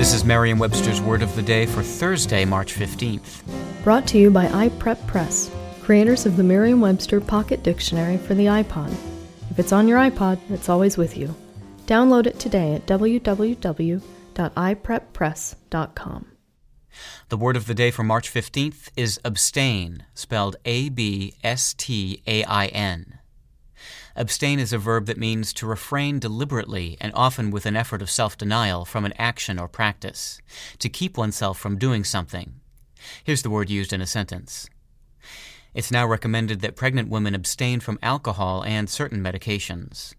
This is Merriam Webster's Word of the Day for Thursday, March 15th. Brought to you by iPrep Press, creators of the Merriam Webster Pocket Dictionary for the iPod. If it's on your iPod, it's always with you. Download it today at www.ipreppress.com. The word of the day for March 15th is abstain, spelled A B S T A I N. Abstain is a verb that means to refrain deliberately and often with an effort of self denial from an action or practice, to keep oneself from doing something. Here's the word used in a sentence. It's now recommended that pregnant women abstain from alcohol and certain medications.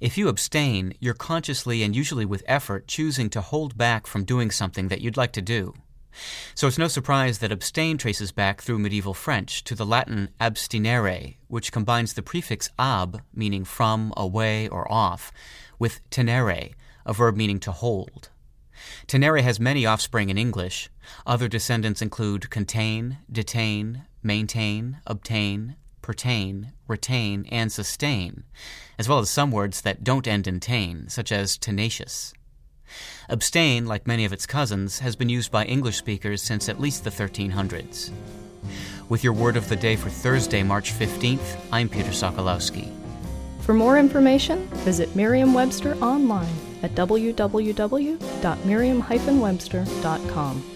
If you abstain, you're consciously and usually with effort choosing to hold back from doing something that you'd like to do. So it's no surprise that abstain traces back through medieval French to the Latin abstinere, which combines the prefix ab, meaning from, away, or off, with tenere, a verb meaning to hold. Tenere has many offspring in English. Other descendants include contain, detain, maintain, obtain, pertain, retain, and sustain, as well as some words that don't end in tain, such as tenacious. Abstain, like many of its cousins, has been used by English speakers since at least the 1300s. With your word of the day for Thursday, March 15th, I'm Peter Sokolowski. For more information, visit Merriam Webster online at www.merriam-webster.com.